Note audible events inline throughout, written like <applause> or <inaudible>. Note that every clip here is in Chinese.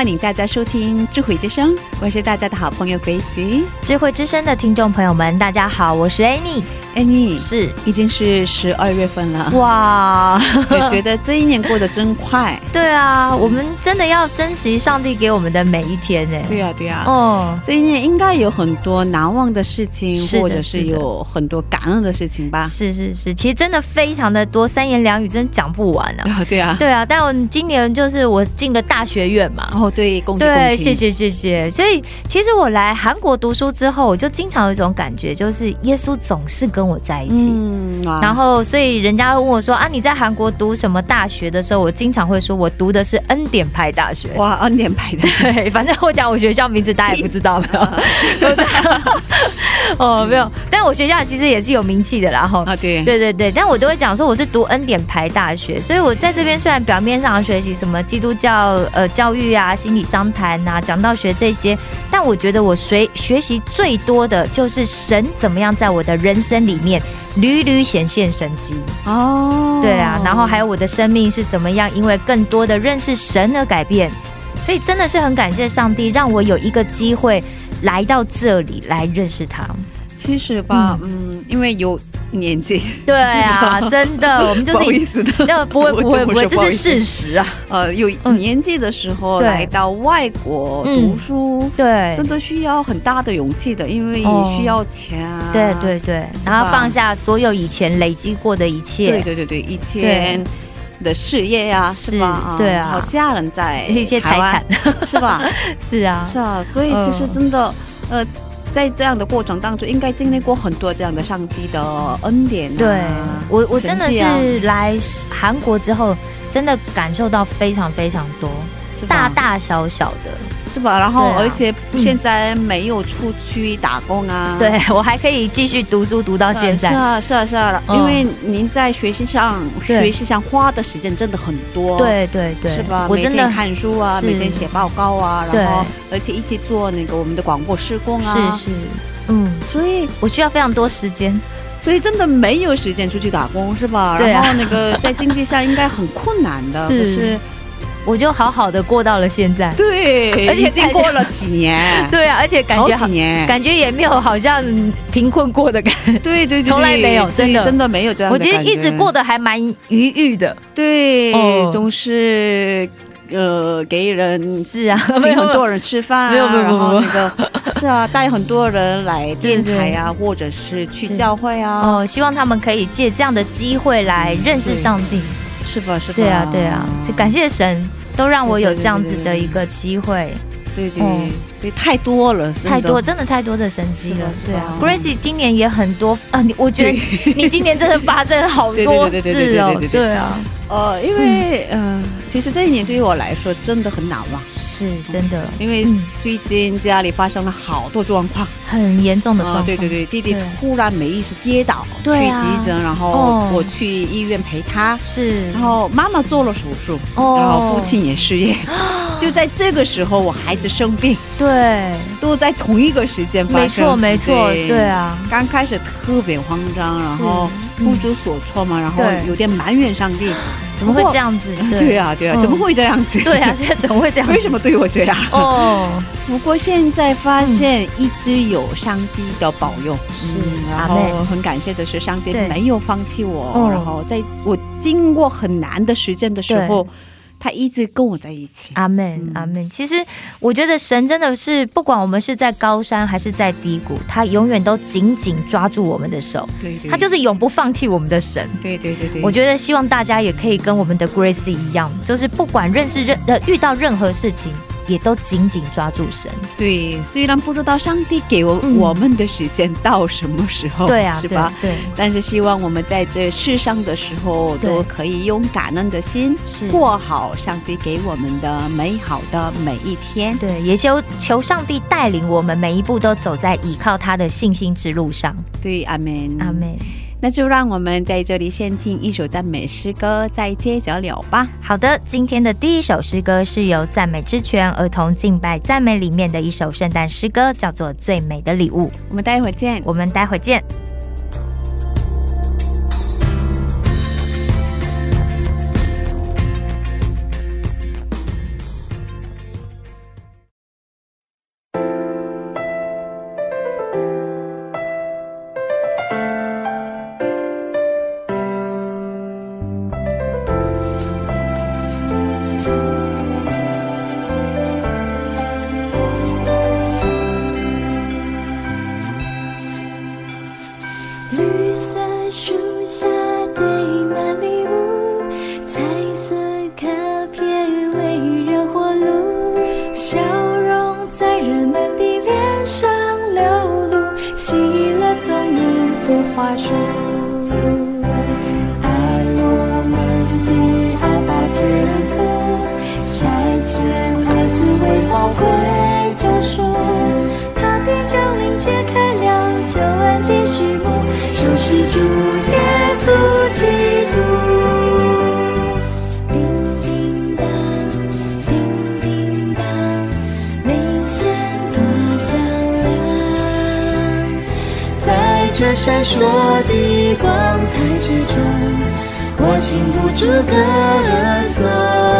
欢迎大家收听智慧之声，我是大家的好朋友 Grace。智慧之声的听众朋友们，大家好，我是 Annie。哎，你是已经是十二月份了，哇，<laughs> 我觉得这一年过得真快。<laughs> 对啊，我们真的要珍惜上帝给我们的每一天呢。对啊、对啊、哦，这一年应该有很多难忘的事情，的或者是有很多感恩的事情吧。是是是，其实真的非常的多，三言两语真讲不完啊。<laughs> 啊，对啊。对啊，但我今年就是我进了大学院嘛。哦，对，恭喜恭对，喜！谢。谢谢谢。所以其实我来韩国读书之后，我就经常有一种感觉，就是耶稣总是跟我在一起。嗯，然后，所以人家问我说：“啊，你在韩国读什么大学？”的时候，我经常会说：“我读的是恩典派大学。”哇，恩典派的，<laughs> 对，反正我讲我学校名字，大家也不知道，没有？<laughs> <laughs> 哦，没有。但我学校其实也是有名气的啦，哈。啊，对，对对对，但我都会讲说我是读恩典牌大学，所以我在这边虽然表面上学习什么基督教呃教育啊、心理商谈啊、讲道学这些，但我觉得我学学习最多的就是神怎么样在我的人生里面屡屡显现神迹。哦，对啊，然后还有我的生命是怎么样，因为更多的认识神而改变，所以真的是很感谢上帝，让我有一个机会来到这里来认识他。其实吧，嗯，因为有年纪，对啊，<laughs> 真的，我们就 <laughs> 不好意是思的，那不会不会不会，这是事实啊。呃，有嗯。年纪的时候对来到外国嗯读书，对。真的需要很大的勇气的，因为也需要钱啊。对对对，然后放下所有以前累积过的一切。对，对对对，以前的事业呀，是是吧？对啊好家人在一些财产，是吧？<laughs> 是啊，是啊，所以其实真的，呃。在这样的过程当中，应该经历过很多这样的上帝的恩典、啊。对我我真的是来韩国之后，真的感受到非常非常多，大大小小的。是吧？然后而且现在没有出去打工啊。对 <laughs> 我还可以继续读书读到现在。是啊，是啊，是啊，嗯。因为您在学习上学习上花的时间真的很多，，对对对，是吧？我真的每天看书啊，每天写报告啊，然后而且一起做那个我们的广播施工啊，是是，嗯，所以我需要非常多时间。所以真的没有时间出去打工，是吧？对啊。然后那个在经济上应该很困难的，<laughs> 是。可是我就好好的过到了现在。对，而且已经过了几年，<laughs> 对啊，而且感觉好几，年，感觉也没有好像贫困过的感觉。对对对，从来没有真的真的没有这样我觉。一直过得还蛮愉悦的。对，哦总是呃给人是啊，请很多人吃饭啊，没有没有没有然后那个是啊，带很多人来电台啊，或者是去教会啊，哦，希望他们可以借这样的机会来认识上帝。是吧？是吧？对啊，对啊，就感谢神，都让我有这样子的一个机会。对对哦对，太多了，太多，真的太多的神迹了。对啊，Gracie 今年也很多 <laughs> 啊，你我觉得你今年真的发生好多事哦对啊，呃，因为嗯、呃，其实这一年对于我来说真的很难忘，是真的，因为嗯。最近家里发生了好多状况。很严重的状啊，况。对对对，弟弟突然没意识跌倒，去急诊，然后哦。我去医院陪他，是，然后妈妈做了手术，哦。然后父亲也失业，<gasps> 就在这个时候，我孩子生病，对，都在同一个时间发生，没错没错，对。啊，刚开始特别慌张，然后是不知所措嘛，然后有点埋怨上帝，怎么会这样子？对。啊对啊，嗯。怎么会这样子？<laughs> 对啊，这怎么会这样？为什么对我这样？哦，不过现在发现一直有上帝的保佑，是嗯然后很感谢的是上帝没有放弃我，嗯然后在我经过很难的时间的时候，他一直跟我在一起。阿门，阿门。其实我觉得神真的是，不管我们是在高山还是在低谷，他永远都紧紧抓住我们的手，对对，他就是永不放弃我们的神。对对对对。我觉得希望大家也可以跟我们的 Grace 一样，就是不管认识任呃遇到任何事情。也都紧紧抓住神。对，虽然不知道上帝给我我们的时间到什么时候，对啊，是吧？对。但是希望我们在这世上的时候，都可以用感恩的心过好上帝给我们的美好的每一天。对，也求求上帝带领我们每一步都走在依靠他的信心之路上。对，阿门，阿门。那就让我们在这里先听一首赞美诗歌，再接着聊吧。好的，今天的第一首诗歌是由赞美之泉儿童敬拜赞美里面的一首圣诞诗歌，叫做《最美的礼物》。我们待会见，我们待会见。我禁不住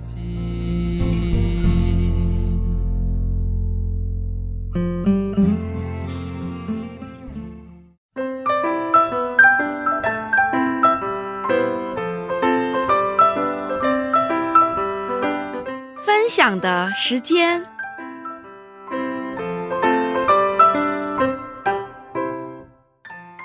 的时间，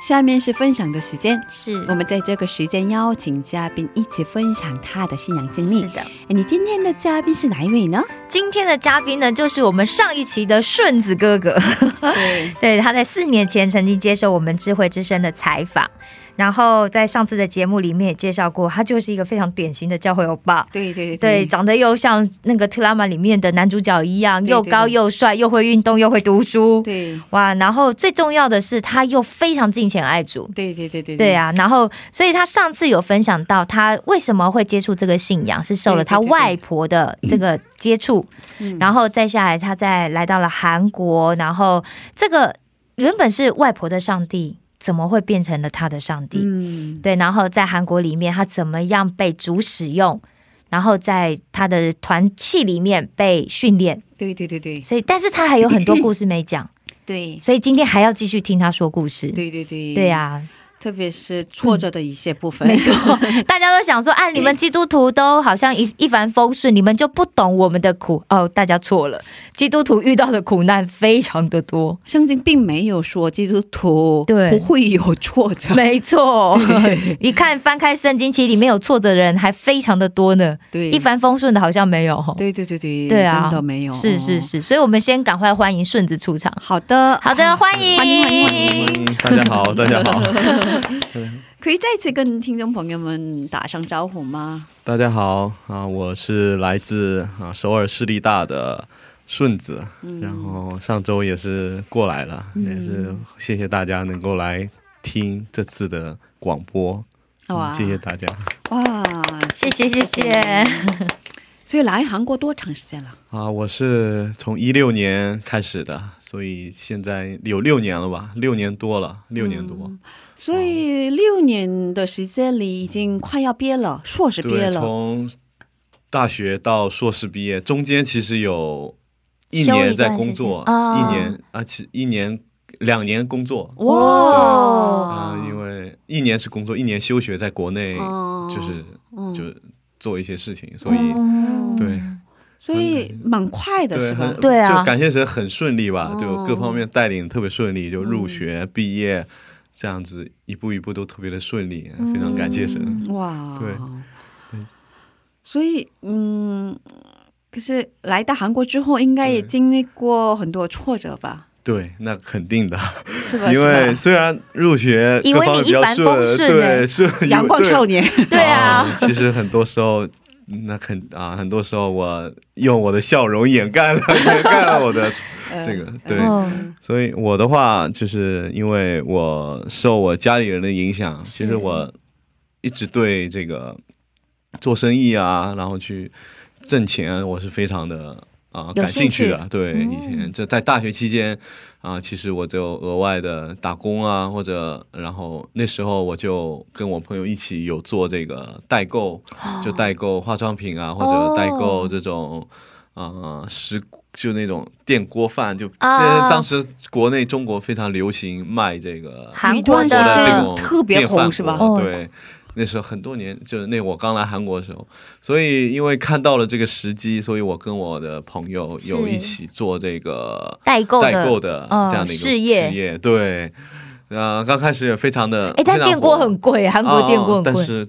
下面是分享的时间。是我们在这个时间邀请嘉宾一起分享他的信仰经历。是的，你今天的嘉宾是哪一位呢？今天的嘉宾呢，就是我们上一期的顺子哥哥。对，<laughs> 对，他在四年前曾经接受我们智慧之声的采访。然后在上次的节目里面也介绍过，他就是一个非常典型的教会欧巴。对对对，长得又像那个特拉玛里面的男主角一样，又高又帅，又会运动，又会读书。对，哇！然后最重要的是，他又非常敬虔爱主。对对对对。对啊，然后所以他上次有分享到，他为什么会接触这个信仰，是受了他外婆的这个接触。然后再下来，他再来到了韩国，然后这个原本是外婆的上帝。怎么会变成了他的上帝？嗯，对。然后在韩国里面，他怎么样被主使用？然后在他的团契里面被训练。对对对对。所以，但是他还有很多故事没讲。<coughs> 对。所以今天还要继续听他说故事。对对对。对呀。特别是挫折的一些部分，没错，<laughs> 大家都想说，啊，你们基督徒都好像一 <laughs> 一帆风顺，你们就不懂我们的苦哦。大家错了，基督徒遇到的苦难非常的多。圣经并没有说基督徒对不会有挫折，没错。一看翻开圣经，其实里面有挫折的人还非常的多呢。对，一帆风顺的好像没有。对对对对，对啊，真的没有。是是是，所以我们先赶快欢迎顺子出场。好的，好的，欢迎欢迎欢迎欢迎，大家好，大家好。<laughs> 可以再次跟听众朋友们打声招呼吗？大家好啊，我是来自啊首尔势力大的顺子，然后上周也是过来了，也是谢谢大家能够来听这次的广播，谢谢大家。哇，谢谢谢谢。所以来韩国多长时间了？啊，我是从一六年开始的，所以现在有六年了吧，六年多了，六年多。所以六年的时间里，已经快要毕业了，硕士毕业了。从大学到硕士毕业，中间其实有一年在工作，一年啊，其一年两年工作。哇！啊，因为一年是工作，一年休学，在国内就是就做一些事情，所以对，所以蛮快的，是吧？对啊，就感谢神很顺利吧，就各方面带领特别顺利，就入学毕业。这样子一步一步都特别的顺利，非常感谢神。哇，对，所以嗯，可是来到韩国之后，应该也经历过很多挫折吧？对，那肯定的，是吧？因为虽然入学因为你一帆风顺，对，是阳光少年，<laughs> 对啊，其实很多时候。那很啊，很多时候我用我的笑容掩盖了掩盖了我的 <laughs> 这个对，所以我的话就是因为我受我家里人的影响，其实我一直对这个做生意啊，然后去挣钱，我是非常的啊感兴趣的。对，以前就在大学期间。啊，其实我就额外的打工啊，或者然后那时候我就跟我朋友一起有做这个代购，就代购化妆品啊，或者代购这种啊食就那种电锅饭，就当时国内中国非常流行卖这个韩国的这种特别红是吧？对，那时候很多年，就是那我刚来韩国的时候，所以因为看到了这个时机，所以我跟我的朋友有一起做这个代购代购的这样的一个事业。事业对，啊，刚开始也非常的，哎，但电锅很贵，韩国电锅很贵，但是。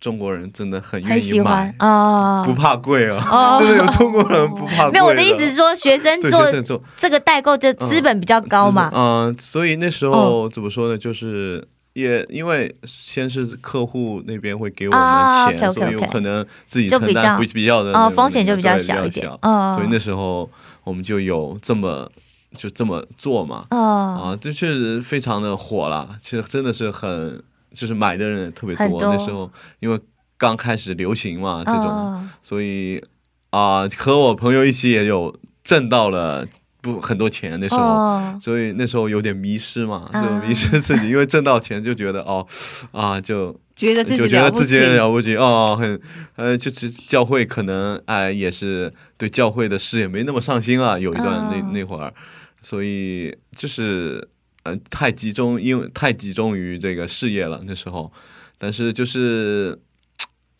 中国人真的很愿意买啊，不怕贵啊！真的有中国人不 <laughs> 怕贵。没有我的意思是说，学生做这个代购，就资本比较高嘛。嗯，所以那时候怎么说呢？就是也因为先是客户那边会给我们钱，所以有可能自己承担比比较的哦风险就比较小一点。所以那时候我们就有这么就这么做嘛。啊，这确实非常的火了。其实真的是很。就是买的人特别多，那时候因为刚开始流行嘛，这种，所以啊，和我朋友一起也有挣到了不很多钱那时候，所以那时候有点迷失嘛，就迷失自己，因为挣到钱就觉得哦啊，就觉得就觉得自己了不起哦，很呃，就是教会可能哎也是对教会的事也没那么上心了，有一段那那会儿，所以就是。嗯，太集中，因为太集中于这个事业了那时候，但是就是，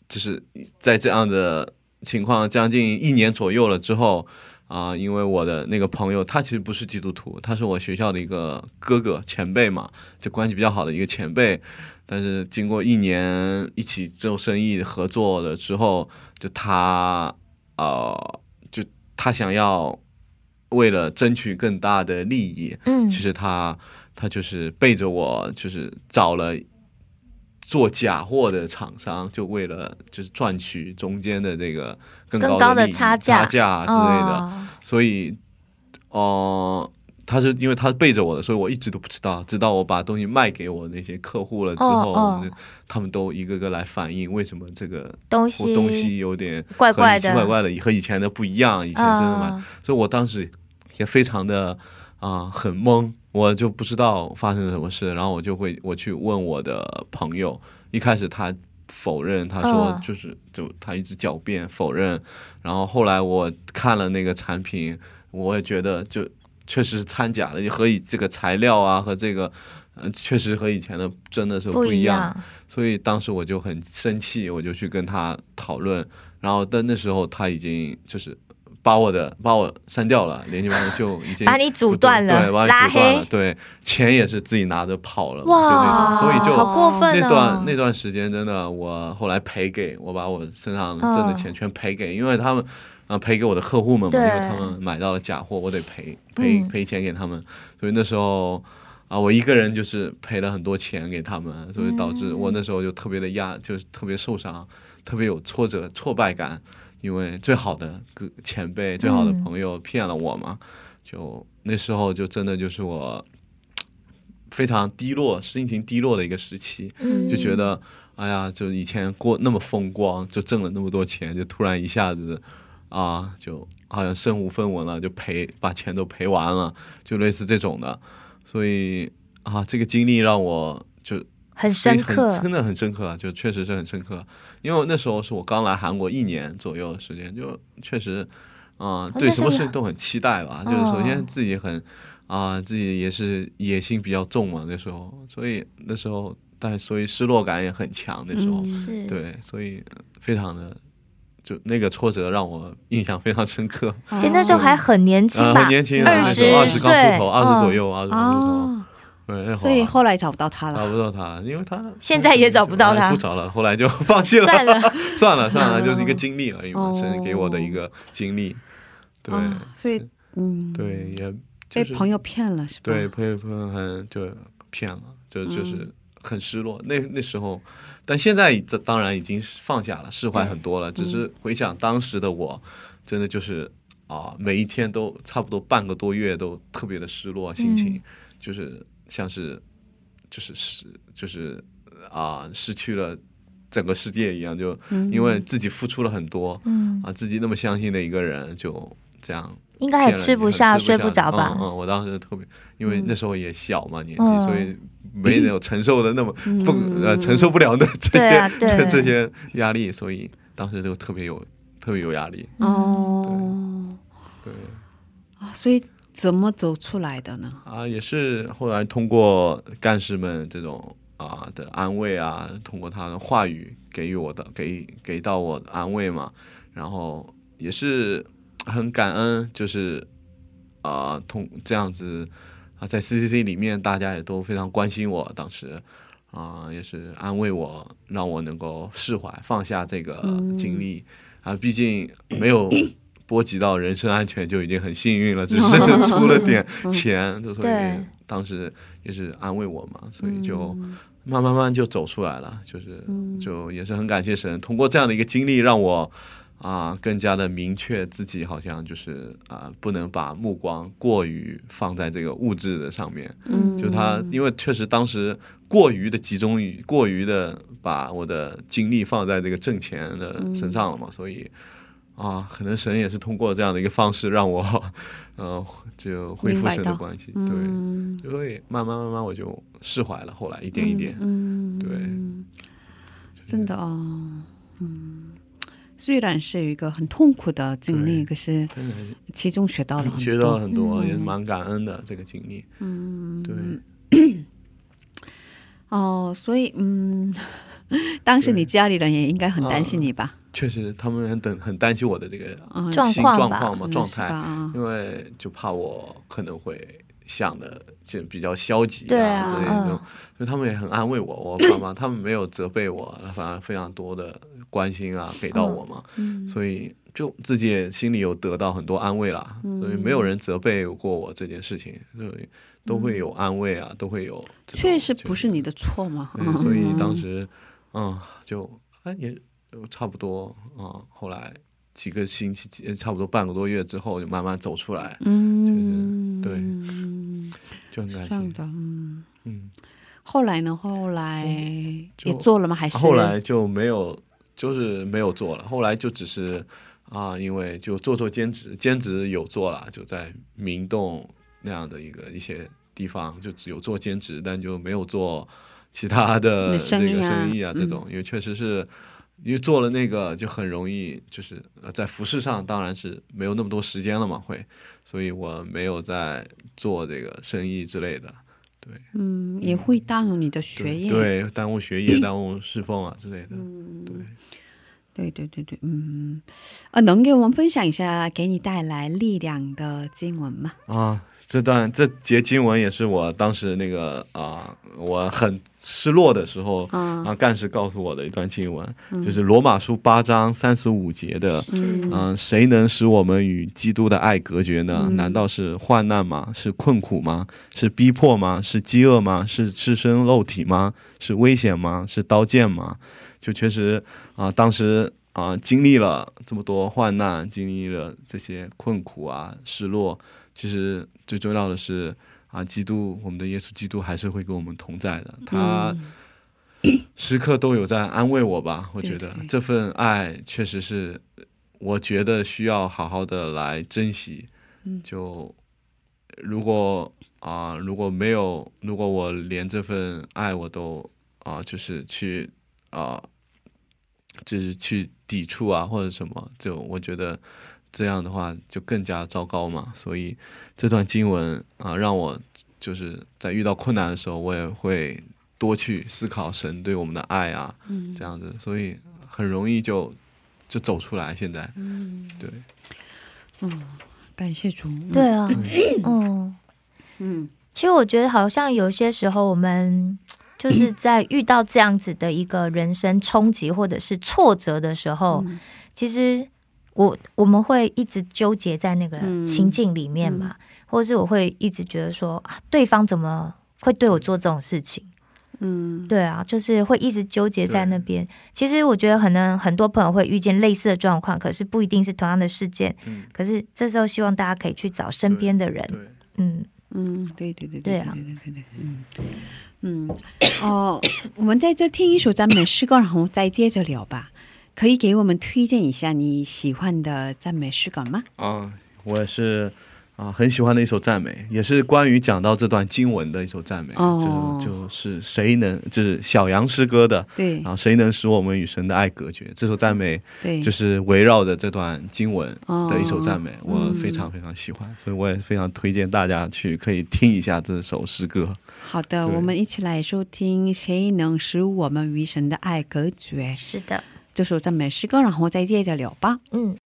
就是在这样的情况将近一年左右了之后啊，因为我的那个朋友他其实不是基督徒，他是我学校的一个哥哥前辈嘛，就关系比较好的一个前辈，但是经过一年一起做生意合作了之后，就他呃，就他想要。为了争取更大的利益，嗯，其实他他就是背着我，就是找了做假货的厂商，就为了就是赚取中间的这个更高的差价之类的，所以哦。他是因为他背着我的，所以我一直都不知道。直到我把东西卖给我那些客户了之后，他们都一个个来反映为什么这个东西东西有点怪怪的，怪怪的，和以前的不一样。以前真的买，所以我当时也非常的啊很懵，我就不知道发生了什么事。然后我就会我去问我的朋友，一开始他否认，他说就是就他一直狡辩否认。然后后来我看了那个产品，我也觉得就。确实是掺假的，和以这个材料啊，和这个，嗯，确实和以前的真的是不一样。所以当时我就很生气，我就去跟他讨论。然后但那时候他已经就是把我的把我删掉了，联系方式就 <laughs> 已经把你阻断了，对，拉黑，对，钱也是自己拿着跑了，哇，所以就好过分那段那段时间真的，我后来赔给我把我身上挣的钱全赔给，因为他们。啊，赔给我的客户们嘛，因为他们买到了假货，我得赔赔赔钱给他们，所以那时候啊，我一个人就是赔了很多钱给他们，所以导致我那时候就特别的压，就是特别受伤，特别有挫折、挫败感，因为最好的个前辈、最好的朋友骗了我嘛，就那时候就真的就是我非常低落、心情低落的一个时期，就觉得哎呀，就以前过那么风光，就挣了那么多钱，就突然一下子。啊，就好像身无分文了，就赔把钱都赔完了，就类似这种的，所以啊，这个经历让我就很深刻，真的很深刻，就确实是很深刻。因为那时候是我刚来韩国一年左右的时间，就确实啊，对什么事情都很期待吧。就是首先自己很啊，自己也是野心比较重嘛，那时候，所以那时候，但所以失落感也很强。那时候，对，所以非常的。就那个挫折让我印象非常深刻。其实那时候还很年轻吧，很年轻，二十二十刚出头，二十左右，二十出头。对，所以后来找不到他了，找不到他了，因为他现在也找不到他，不找了，后来就放弃了，算了，<laughs> 算了，算了，就是一个经历而已嘛，是给我的一个经历。对，所以嗯，对，也被朋友骗了，是吧？对，朋友朋友很就骗了，就就是很失落。那那时候。但现在这当然已经放下了，释怀很多了。只是回想当时的我，真的就是啊，每一天都差不多半个多月都特别的失落，心情就是像是就是失就是啊失去了整个世界一样，就因为自己付出了很多，啊自己那么相信的一个人就这样。应该也吃不下、睡不着吧？嗯，我当时特别，因为那时候也小嘛，年纪，所以没有 <clears throat> 承受的那么不呃承受不了的这些这 <laughs> 这些压力，所以当时就特别有特别有压力。哦，对。啊，所以怎么走出来的呢？啊，也是后来通过干事们这种啊的安慰啊，通过他的话语给予我的给给到我的安慰嘛，然后也是很感恩，就是啊通这样子啊在 CCC 里面大家也都非常关心我，当时啊也是安慰我，让我能够释怀放下这个经历啊，毕竟没有波及到人身安全就已经很幸运了，只是出了点 <laughs> 钱，所以当时。也是安慰我嘛，所以就慢慢慢就走出来了，就是就也是很感谢神，通过这样的一个经历，让我啊更加的明确自己好像就是啊不能把目光过于放在这个物质的上面，嗯，就他因为确实当时过于的集中于过于的把我的精力放在这个挣钱的身上了嘛，所以。啊，可能神也是通过这样的一个方式让我，呃，就恢复神的关系，对，所以慢慢慢慢我就释怀了。后来一点一点，嗯，对，真的哦，嗯，虽然是一个很痛苦的经历，可是其中学到了很多学到了很多，也蛮感恩的这个经历，嗯，对。哦，所以嗯，<laughs> 当时你家里人也应该很担心你吧？确实，他们很等很担心我的这个状况嘛，状态，因为就怕我可能会想的就比较消极啊之类的，所以他们也很安慰我。我爸妈他们没有责备我，反而非常多的关心啊给到我嘛，所以就自己也心里有得到很多安慰啦。所以没有人责备过我这件事情，所以都会有安慰啊，都会有。确实不是你的错嘛，所以当时嗯，就哎也。差不多啊，后来几个星期，差不多半个多月之后，就慢慢走出来。嗯，对，就很开心。嗯嗯，后来呢？后来也做了吗？还是后来就没有，就是没有做了。后来就只是啊，因为就做做兼职，兼职有做了，就在明洞那样的一个一些地方，就只有做兼职，但就没有做其他的这个生意啊，这种，因为确实是。因为做了那个就很容易，就是在服饰上当然是没有那么多时间了嘛，会，所以我没有在做这个生意之类的，对，嗯，也会耽误你的学业，对，耽误学业，<clears throat> 耽误侍奉啊之类的，对。对对对对，嗯，啊，能给我们分享一下给你带来力量的经文吗？啊，这段这节经文也是我当时那个啊，我很失落的时候啊，干事告诉我的一段经文，就是罗马书八章三十五节的，嗯，谁能使我们与基督的爱隔绝呢？难道是患难吗？是困苦吗？是逼迫吗？是饥饿吗？是赤身肉体吗？是危险吗？是刀剑吗？就确实啊，当时啊经历了这么多患难，经历了这些困苦啊、失落。其实最重要的是啊，基督，我们的耶稣基督还是会跟我们同在的。他时刻都有在安慰我吧。我觉得这份爱确实是，我觉得需要好好的来珍惜。就如果啊，如果没有，如果我连这份爱我都啊，就是去啊。就是去抵触啊，或者什么，就我觉得这样的话就更加糟糕嘛。所以这段经文啊，让我就是在遇到困难的时候，我也会多去思考神对我们的爱啊，这样子，所以很容易就就走出来。现在，嗯，对，嗯，感谢主。对啊，嗯嗯，其实我觉得好像有些时候我们。就是在遇到这样子的一个人生冲击或者是挫折的时候，其实我我们会一直纠结在那个情境里面嘛，或者是我会一直觉得说啊，对方怎么会对我做这种事情？嗯，对啊，就是会一直纠结在那边。其实我觉得可能很多朋友会遇见类似的状况，可是不一定是同样的事件。嗯，可是这时候希望大家可以去找身边的人。嗯嗯，对对对对啊，对对对对，嗯。嗯，<coughs> 哦，我们在这听一首赞美诗歌，然后再接着聊吧。可以给我们推荐一下你喜欢的赞美诗歌吗？啊，我是啊，很喜欢的一首赞美，也是关于讲到这段经文的一首赞美，就就是谁能，就是小羊诗歌的，对，然后，谁能使我们与神的爱隔绝？这首赞美，对，就是围绕着这段经文的一首赞美，我非常非常喜欢，所以我也非常推荐大家去可以听一下这首诗歌。好的，我们一起来收听《谁能使我们与神的爱隔绝》。是的，这首赞美诗歌，然后再接着聊吧。嗯。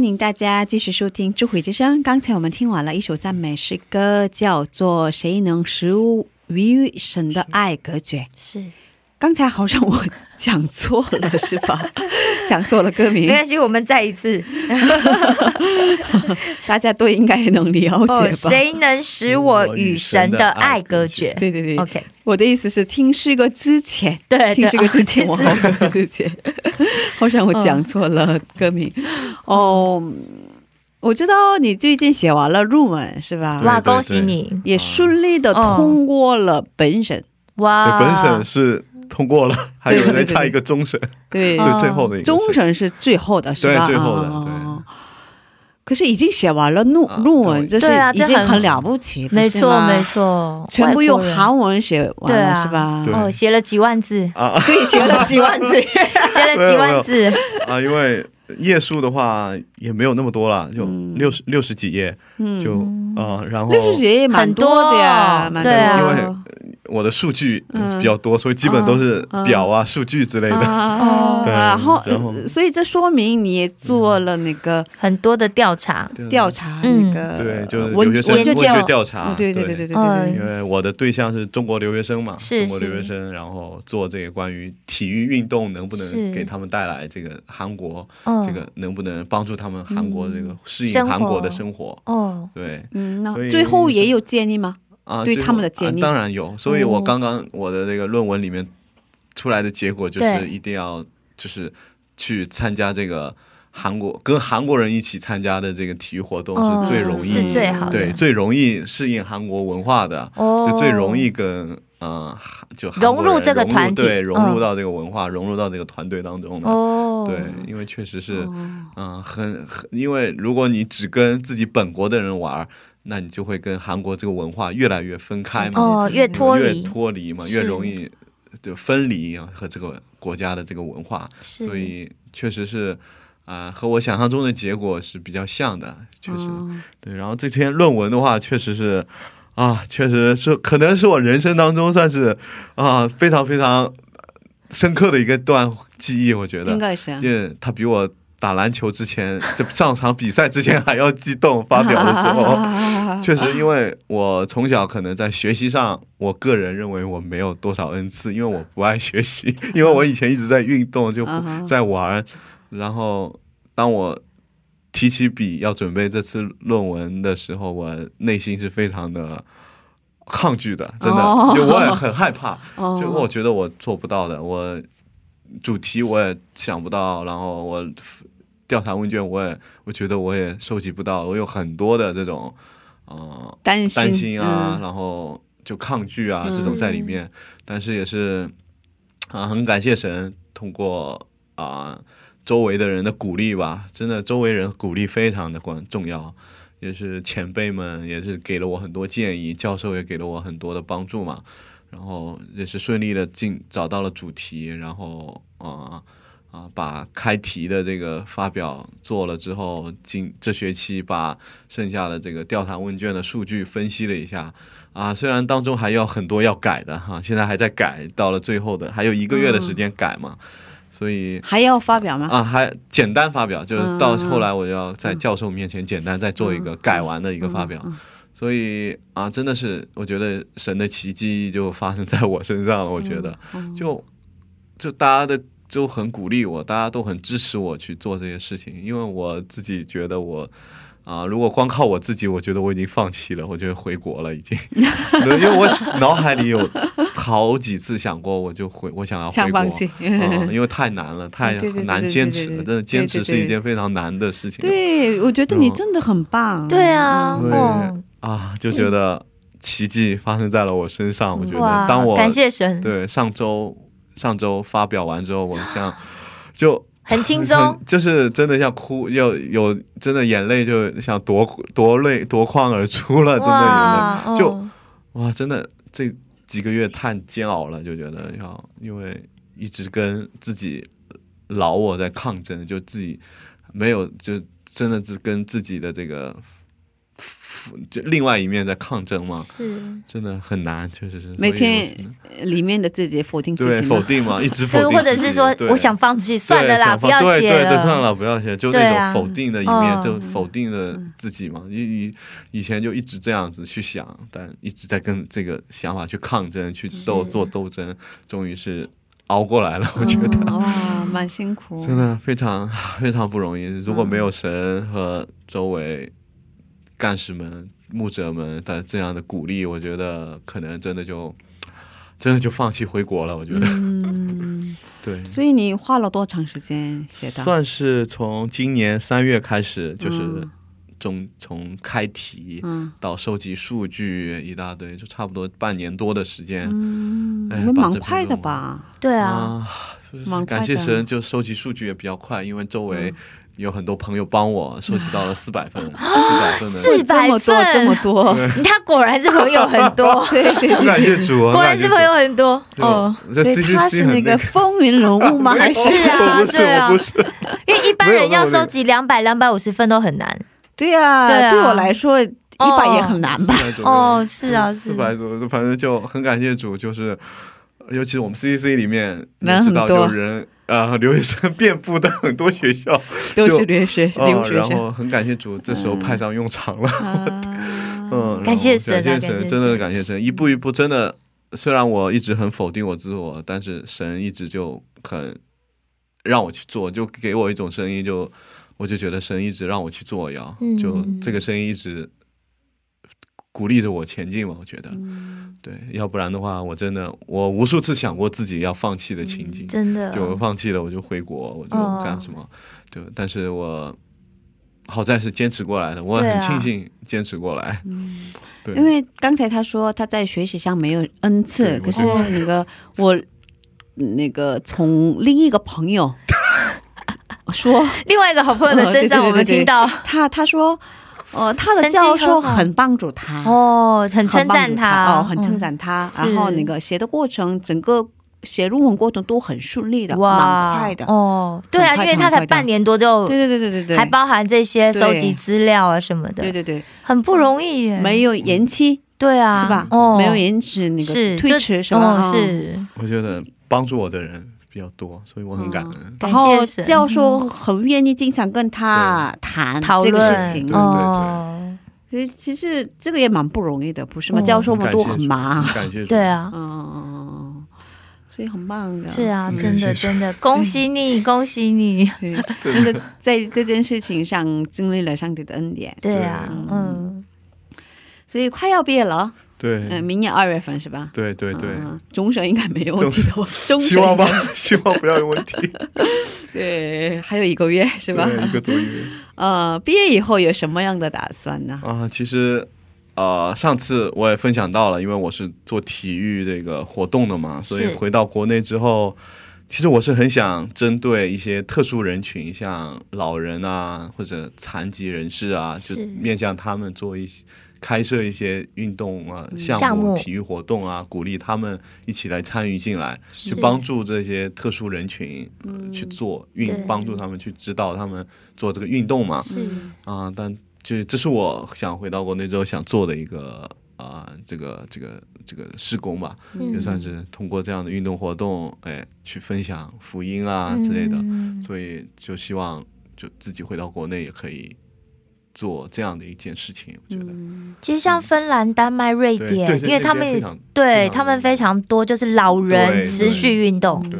欢迎大家继续收听《智慧之声》。刚才我们听完了一首赞美诗歌，叫做《谁能使我与神的爱隔绝》。是。刚才好像我讲错了，是吧？<laughs> 讲错了歌名，没关系，我们再一次，<laughs> 大家都应该能了解吧？谁能使我与神的爱隔绝？对对对，OK。我的意思是听诗歌之前，对，听诗歌之前，我好之前，好像我讲错了歌名。哦，我知道你最近写完了论文，是吧？哇，恭喜你，也顺利的通过了本审。哇，本审是。通过了，<laughs> 还有人差一个终审，对，就最后的一个终审是最后的，是吧？对，最后的。对。可是已经写完了论论文，这是已经很了不起，没错没错，全部用韩文写完了，是吧？哦，写了几万字啊，对，写了几万字，<laughs> 写了几万字 <laughs> 啊，因为页数的话也没有那么多了，就六十六十几页，就啊，然后六十几页蛮多的呀，对啊，因为。我的数据比较多，所以基本都是表啊、数据之类的。对，然后，所以这说明你也做了那个很多的调查，调查那个对，就是留学生文学调查。对对对。对对对。因为我的对象是中国留学生嘛，中国留学生，然后做这个关于体育运动能不能给他们带来这个韩国，这个能不能帮助他们韩国这个适应韩国的生活。哦，对，嗯，那最后也有建议吗？啊，对他们的建议。当然有，所以我刚刚我的这个论文里面出来的结果就是一定要就是去参加这个韩国跟韩国人一起参加的这个体育活动是最容易最好对最容易适应韩国文化的，就最容易跟嗯就融入这个团体，对融入到这个文化，融入到这个团队当中的。哦，对，因为确实是嗯很很，因为如果你只跟自己本国的人玩。那你就会跟韩国这个文化越来越分开嘛，哦，越脱离，越脱离嘛，越容易就分离和这个国家的这个文化，所以确实是啊，和我想象中的结果是比较像的，确实。对。然后这篇论文的话，确实是啊，确实是可能是我人生当中算是啊非常非常深刻的一个段记忆，我觉得。应该是，因为他比我。打篮球之前，就上场比赛之前还要激动。发表的时候，<laughs> 确实，因为我从小可能在学习上，我个人认为我没有多少恩赐，因为我不爱学习，<laughs> 因为我以前一直在运动，就在玩。然后，当我提起笔要准备这次论文的时候，我内心是非常的抗拒的，真的，就我也很害怕，<laughs> 就我觉得我做不到的，我主题我也想不到，然后我。调查问卷，我也我觉得我也收集不到，我有很多的这种，呃，担心担心啊，然后就抗拒啊这种在里面，但是也是啊，很感谢神，通过啊周围的人的鼓励吧，真的周围人鼓励非常的关重要，也是前辈们也是给了我很多建议，教授也给了我很多的帮助嘛，然后也是顺利的进找到了主题，然后啊。啊，把开题的这个发表做了之后，今这学期把剩下的这个调查问卷的数据分析了一下。啊，虽然当中还有很多要改的哈，现在还在改，到了最后的还有一个月的时间改嘛，所以还要发表吗？啊，还简单发表，就是到后来我要在教授面前简单再做一个改完的一个发表。所以啊，真的是我觉得神的奇迹就发生在我身上了。我觉得，就就大家的。就很鼓励我，大家都很支持我去做这些事情，因为我自己觉得我，啊，如果光靠我自己，我觉得我已经放弃了，我觉得回国了已经，<laughs> 因为我脑海里有好几次想过，我就回，我想要回国，嗯因为太难了，太 <laughs> 难坚持了，真的坚持是一件非常难的事情。对，我觉得你真的很棒。对啊，对啊，就觉得奇迹发生在了我身上。我觉得，当我感谢神，对上周。上周发表完之后，我像就很轻松，就是真的像哭，有有真的眼泪就想夺夺泪夺眶而出了，真的眼泪就哇，真的这几个月太煎熬了，就觉得要因为一直跟自己老我在抗争，就自己没有就真的是跟自己的这个。就另外一面在抗争嘛，是。真的很难，确实是。每天里面的自己否定自己，对否定嘛，<laughs> 一直否定，或者是说我想放弃，算了啦，不要写了，对对，算了，不要写，就那种否定的一面，就否定了自己嘛。以以以前就一直这样子去想，但一直在跟这个想法去抗争，去斗做斗争，终于是熬过来了。我觉得。<laughs> 哇，蛮辛苦，真的非常非常不容易。如果没有神和周围。干事们、牧者们的这样的鼓励，我觉得可能真的就真的就放弃回国了。我觉得，嗯，<laughs> 对。所以你花了多长时间写的？算是从今年三月开始，就是从从开题到收集数据一大堆，就差不多半年多的时间。嗯，蛮快的吧？对啊，感谢神，就收集数据也比较快，因为周围。有很多朋友帮我收集到了 <laughs> 四百份，四百份的，四百份这么多，他 <laughs> 果然是朋友很多，对对对，感谢主，果然是朋友很多。哦。所以他是那个。风云人物吗？还是啊，<laughs> 对啊，因为一般人要收集两百、两百五十份都很难。对啊，对我来说一百也很难吧？哦，是啊，四百多，反正就很感谢主，就是尤其是我们 C C C 里面，知道有人。啊，留学生遍布的很多学校，<laughs> 都是留学留学生。然后很感谢主，这时候派上用场了。嗯，<laughs> 感谢神，感谢神，真的感谢神。一步一步，真的，虽然我一直很否定我自我，但是神一直就很让我去做，就给我一种声音，就我就觉得神一直让我去做，要就这个声音一直。鼓励着我前进嘛，我觉得，对，要不然的话，我真的，我无数次想过自己要放弃的情景，真的，就放弃了，我就回国，我就干什么，就，但是我好在是坚持过来的，我很庆幸坚持过来，嗯，<laughs> 对，因为刚才他说他在学习上没有恩赐，可是那个我那个从另一个朋友 <laughs> 说，<laughs> 另外一个好朋友的身上，我们听到。他他说。哦，他的教授很帮助他。哦，很称赞他。哦，很称赞他。然后那个写的过程，整个写论文过程都很顺利的，蛮快的。哦。对啊，因为他才半年多就，对对对对对。对，还包含这些收集资料啊什么的，对对对，很不容易耶，没有延期，对啊，是吧？哦，没有延迟那个推迟是吧？是，我觉得帮助我的人。比较多，所以我很感恩。然后教授很愿意经常跟他谈这个事情。对对对，其实其实这个也蛮不容易的，不是吗？教授们都很忙。感谢。对啊，嗯，所以很棒的。是啊，真的真的，恭喜你，<laughs> 恭喜你！真的在这件事情上经历了上帝的恩典。对啊，嗯。所以快要毕业了。对，嗯，明年二月份是吧？对对对，中审应该没有问题 <laughs> 希望吧，<laughs> 希望不要有问题。<laughs> 对，还有一个月是吧？一个多月。呃，毕业以后有什么样的打算呢？啊，其实，呃，上次我也分享到了，因为我是做体育这个活动的嘛，所以回到国内之后，其实我是很想针对一些特殊人群，像老人啊或者残疾人士啊，就面向他们做一些。开设一些运动啊项目、体育活动啊，鼓励他们一起来参与进来，去帮助这些特殊人群去做运，帮助他们去指导他们做这个运动嘛。是啊，但就这是我想回到国内之后想做的一个啊，这个这个这个施工吧，也算是通过这样的运动活动，哎，去分享福音啊之类的。所以就希望就自己回到国内也可以。做这样的一件事情，我觉得，其实像芬兰、丹麦、瑞典，因为他们对他们非常多，就是老人持续运动。对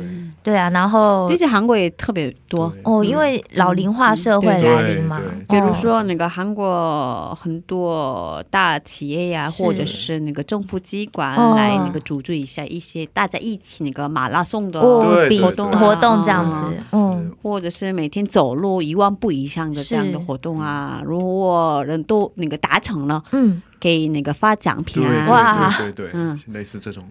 啊，然后而且韩国也特别多哦，因为老龄化社会来临嘛。比如说那个韩国很多大企业呀，或者是。那个政府机关来那个组织一下一些大家一起那个马拉松的活动活动这样子，嗯，或者是每天走路一万步以上的这样的活动啊，如果人都那个达成了，嗯，给那个发奖品啊，哇，对对，嗯，类似这种。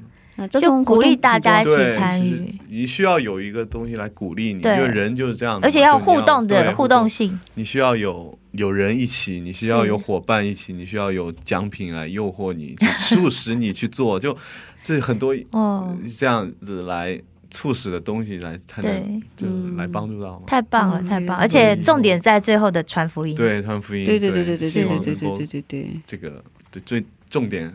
就鼓励大家一起参与，你需要有一个东西来鼓励你，因为人就是这样，而且要互动的互动性。你需要有有人一起，你需要有伙伴一起，你需要有奖品来诱惑你，促使你去做。就 <laughs> 这很多这样子来促使的东西来才能就来帮助到。太棒了，太棒！而且重点在最后的传福音。对，传福音。对对对对对对对对对对对。这个对最重点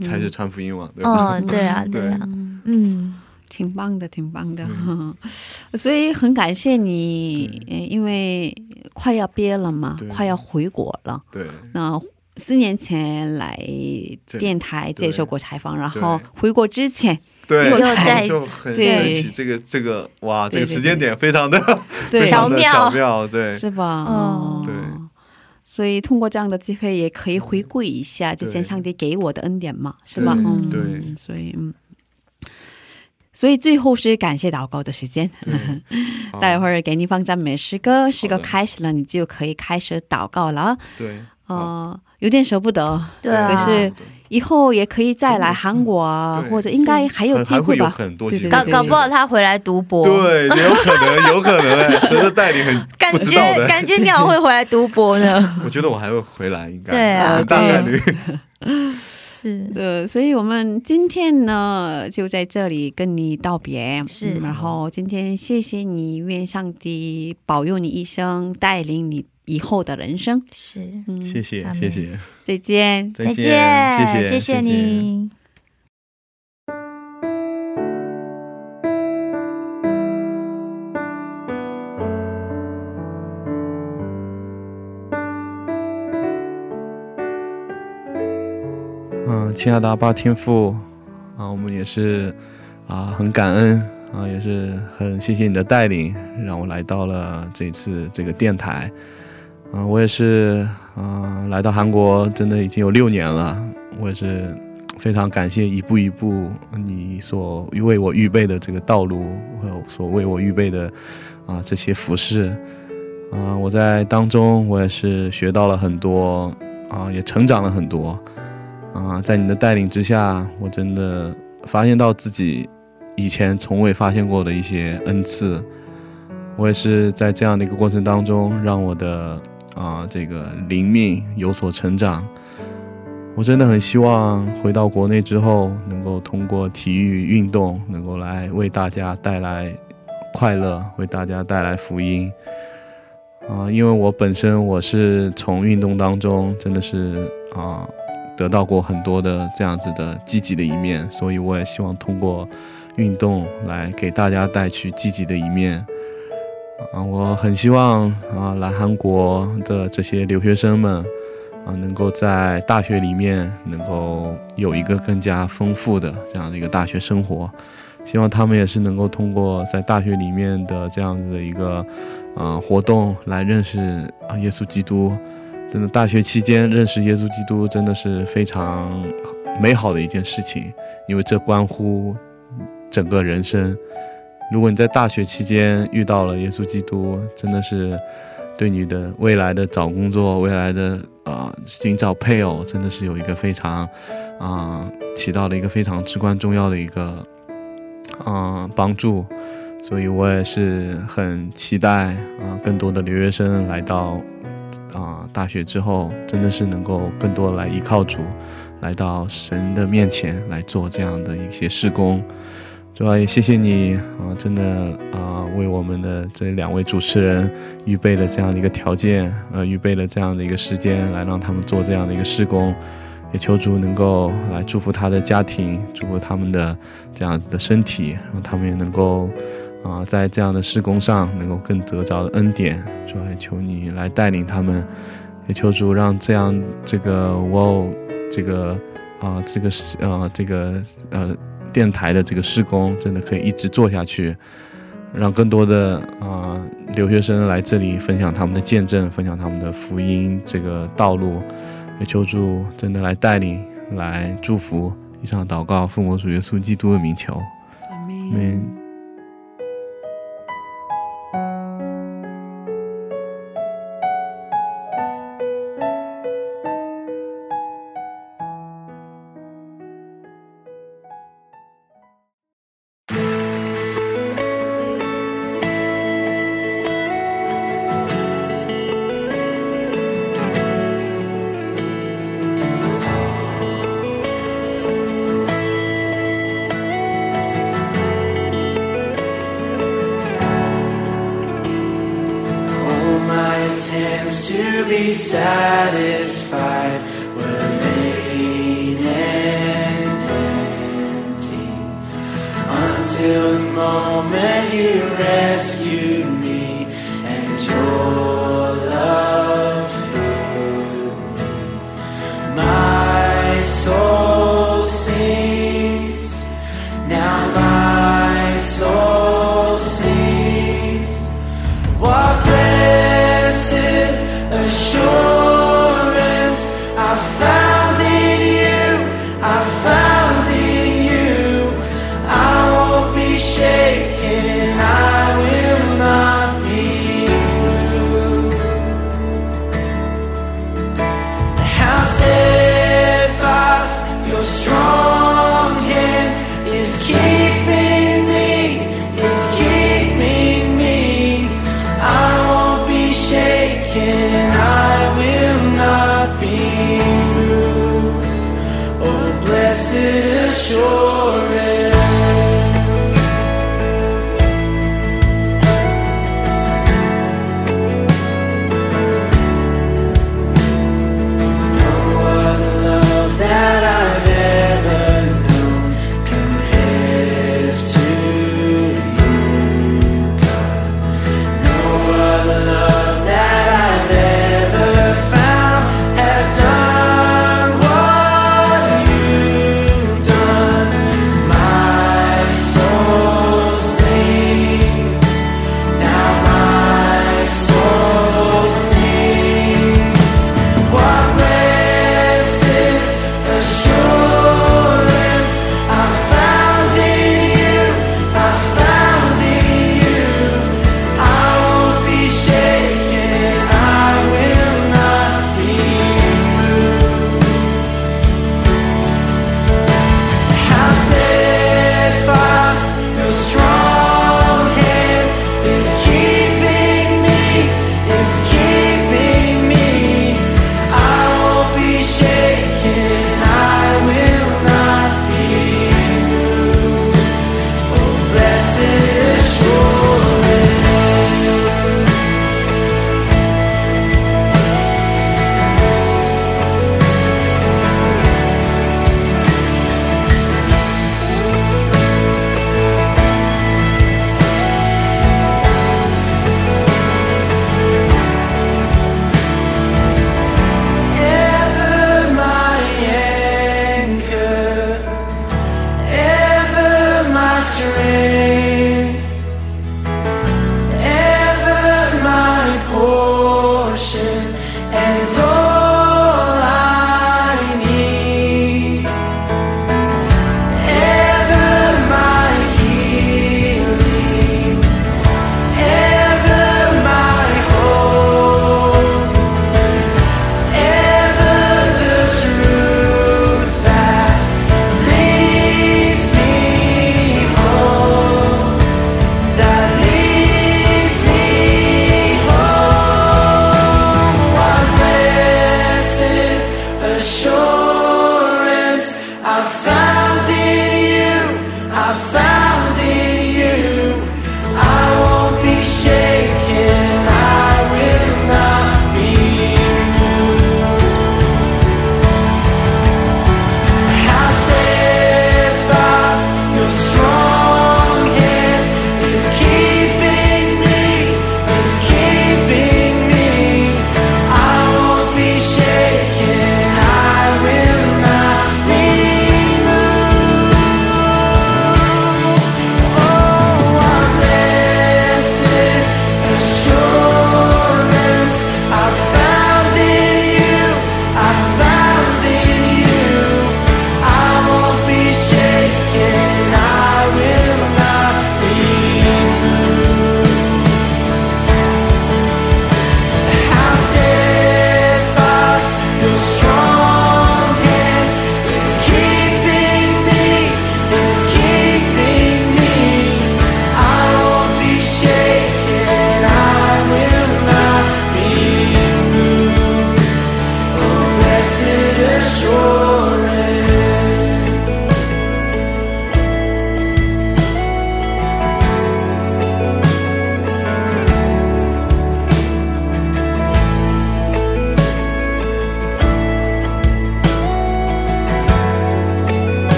才是传福音嘛，对吧？哦，对啊，<laughs> 对啊，嗯。挺棒的，挺棒的，<laughs> 所以很感谢你，因为快要毕业了嘛，快要回国了。对，那四年前来电台接受过采访，然后回国之前又在就很神奇，这个这个哇，这个时间点非常的巧妙，巧妙，对，是吧？哦，对，所以通过这样的机会，也可以回顾一下之前上帝给我的恩典嘛，是吧？嗯，对，所以嗯。所以最后是感谢祷告的时间，<laughs> 待会儿给你放赞美诗歌，诗歌开始了，你就可以开始祷告了。对，哦，有点舍不得，对，可是以后也可以再来韩国，或者应该还有机会吧？很多机会，搞搞不好他回来读博，对，有可能，有可能哎，谁的带领很感觉感觉你好会回来读博呢？<laughs> 我觉得我还会回来，应该对啊，大概率。是 <laughs> 呃，所以我们今天呢就在这里跟你道别。是，然后今天谢谢你，愿上帝保佑你一生，带领你以后的人生。是，嗯，谢谢，谢谢，再见，再见，谢谢，谢谢你。亲爱的阿爸天父，啊，我们也是啊，很感恩啊，也是很谢谢你的带领，让我来到了这次这个电台。嗯，我也是嗯，来到韩国真的已经有六年了，我也是非常感谢一步一步你所为我预备的这个道路和所为我预备的啊这些服饰。啊，我在当中我也是学到了很多啊，也成长了很多。啊，在你的带领之下，我真的发现到自己以前从未发现过的一些恩赐。我也是在这样的一个过程当中，让我的啊这个灵命有所成长。我真的很希望回到国内之后，能够通过体育运动，能够来为大家带来快乐，为大家带来福音。啊，因为我本身我是从运动当中真的是啊。得到过很多的这样子的积极的一面，所以我也希望通过运动来给大家带去积极的一面。啊，我很希望啊，来韩国的这些留学生们啊，能够在大学里面能够有一个更加丰富的这样的一个大学生活。希望他们也是能够通过在大学里面的这样子的一个啊活动来认识啊耶稣基督。真的，大学期间认识耶稣基督真的是非常美好的一件事情，因为这关乎整个人生。如果你在大学期间遇到了耶稣基督，真的是对你的未来的找工作、未来的呃寻找配偶，真的是有一个非常啊起到了一个非常至关重要的一个啊帮助。所以我也是很期待啊更多的留学生来到。啊，大学之后真的是能够更多来依靠主，来到神的面前来做这样的一些事工。主要也谢谢你啊，真的啊，为我们的这两位主持人预备了这样的一个条件，呃，预备了这样的一个时间，来让他们做这样的一个施工。也求主能够来祝福他的家庭，祝福他们的这样子的身体，让他们也能够。啊，在这样的施工上能够更得着恩典，主要求你来带领他们，也求主让这样这个我这个啊这个是啊这个呃电台的这个施工真的可以一直做下去，让更多的啊留学生来这里分享他们的见证，分享他们的福音这个道路，也求助真的来带领来祝福。以上祷告奉我主耶稣基督的名求，阿门。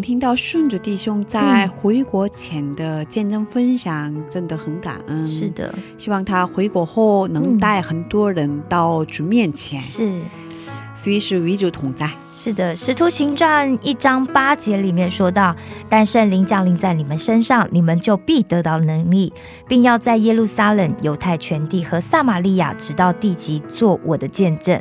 能听到顺主弟兄在回国前的见证分享，真的很感恩。是，的，希望他回国后能带很多人到主面前，是。所以是与主同在。是的，《使徒行传》一章八节里面说到：“但圣灵降临在你们身上，你们就必得到能力，并要在耶路撒冷、犹太全地和撒玛利亚，直到地极，做我的见证。”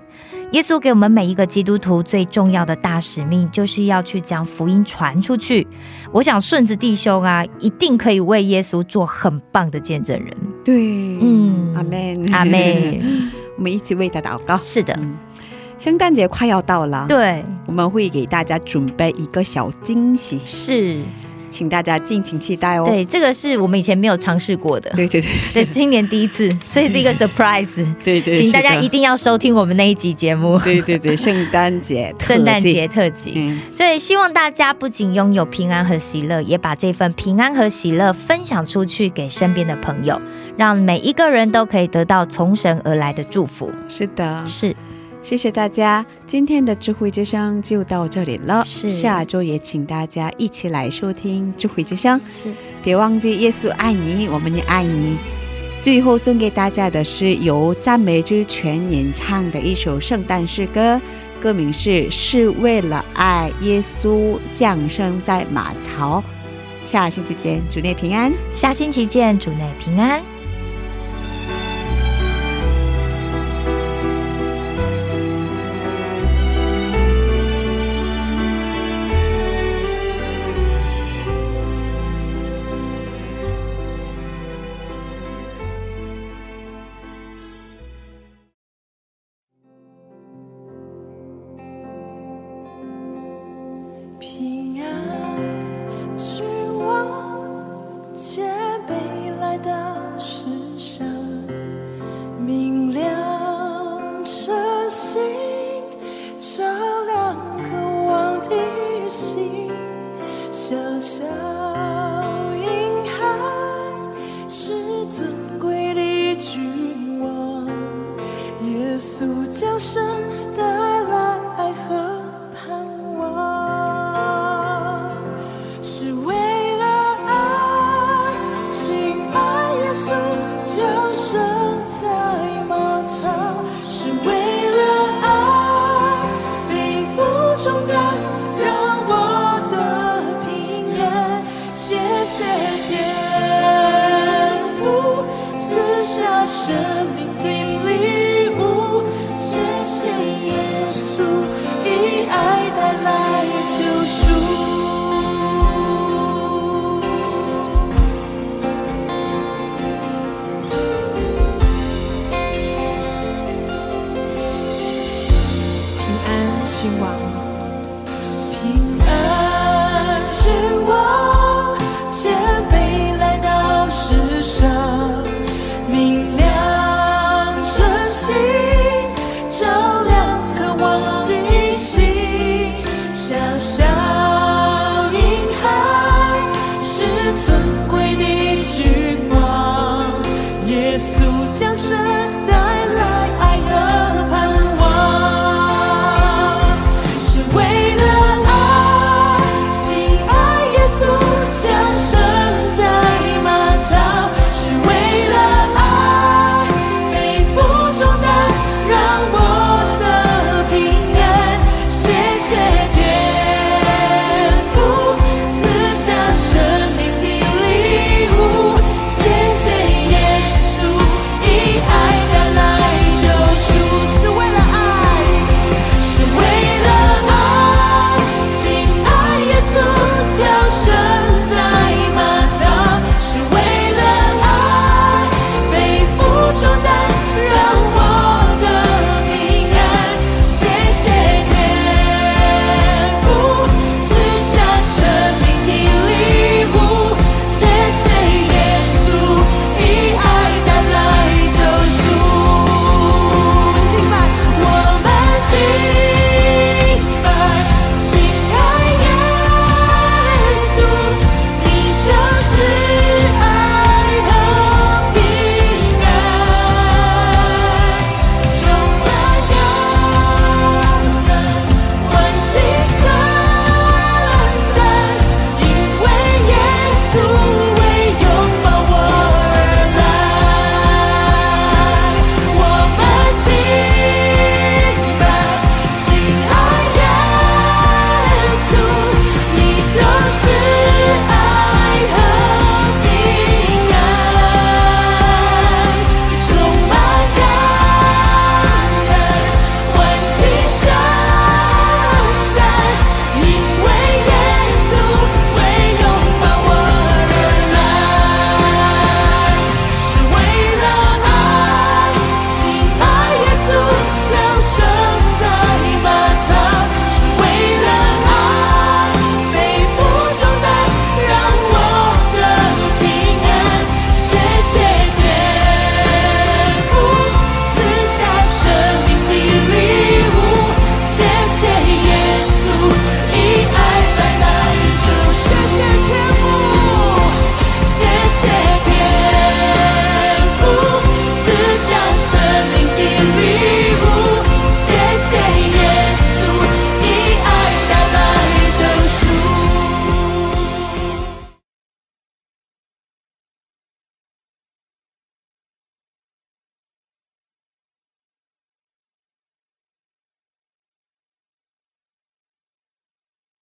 耶稣给我们每一个基督徒最重要的大使命，就是要去将福音传出去。我想顺子弟兄啊，一定可以为耶稣做很棒的见证人。对，嗯。阿门，阿妹，我们一起为他祷告。是的，嗯圣诞节快要到了，对，我们会给大家准备一个小惊喜，是，请大家敬请期待哦。对，这个是我们以前没有尝试过的，对对对对，今年第一次，所以是一个 <laughs> surprise。对对，请大家一定要收听我们那一集节目，对对对，圣诞节特，圣诞节特辑。嗯，所以希望大家不仅拥有平安和喜乐，也把这份平安和喜乐分享出去给身边的朋友，让每一个人都可以得到从神而来的祝福。是的，是，谢谢大家，今天的智慧之声就到这里了。是下周也请大家一起来收听智慧之声，是，别忘记耶稣爱你，我们也爱你。最后送给大家的是由赞美之泉演唱的一首圣诞诗歌，歌名是《是为了爱耶稣降生在马槽》。下星期见，主内平安。下星期见，主内平安。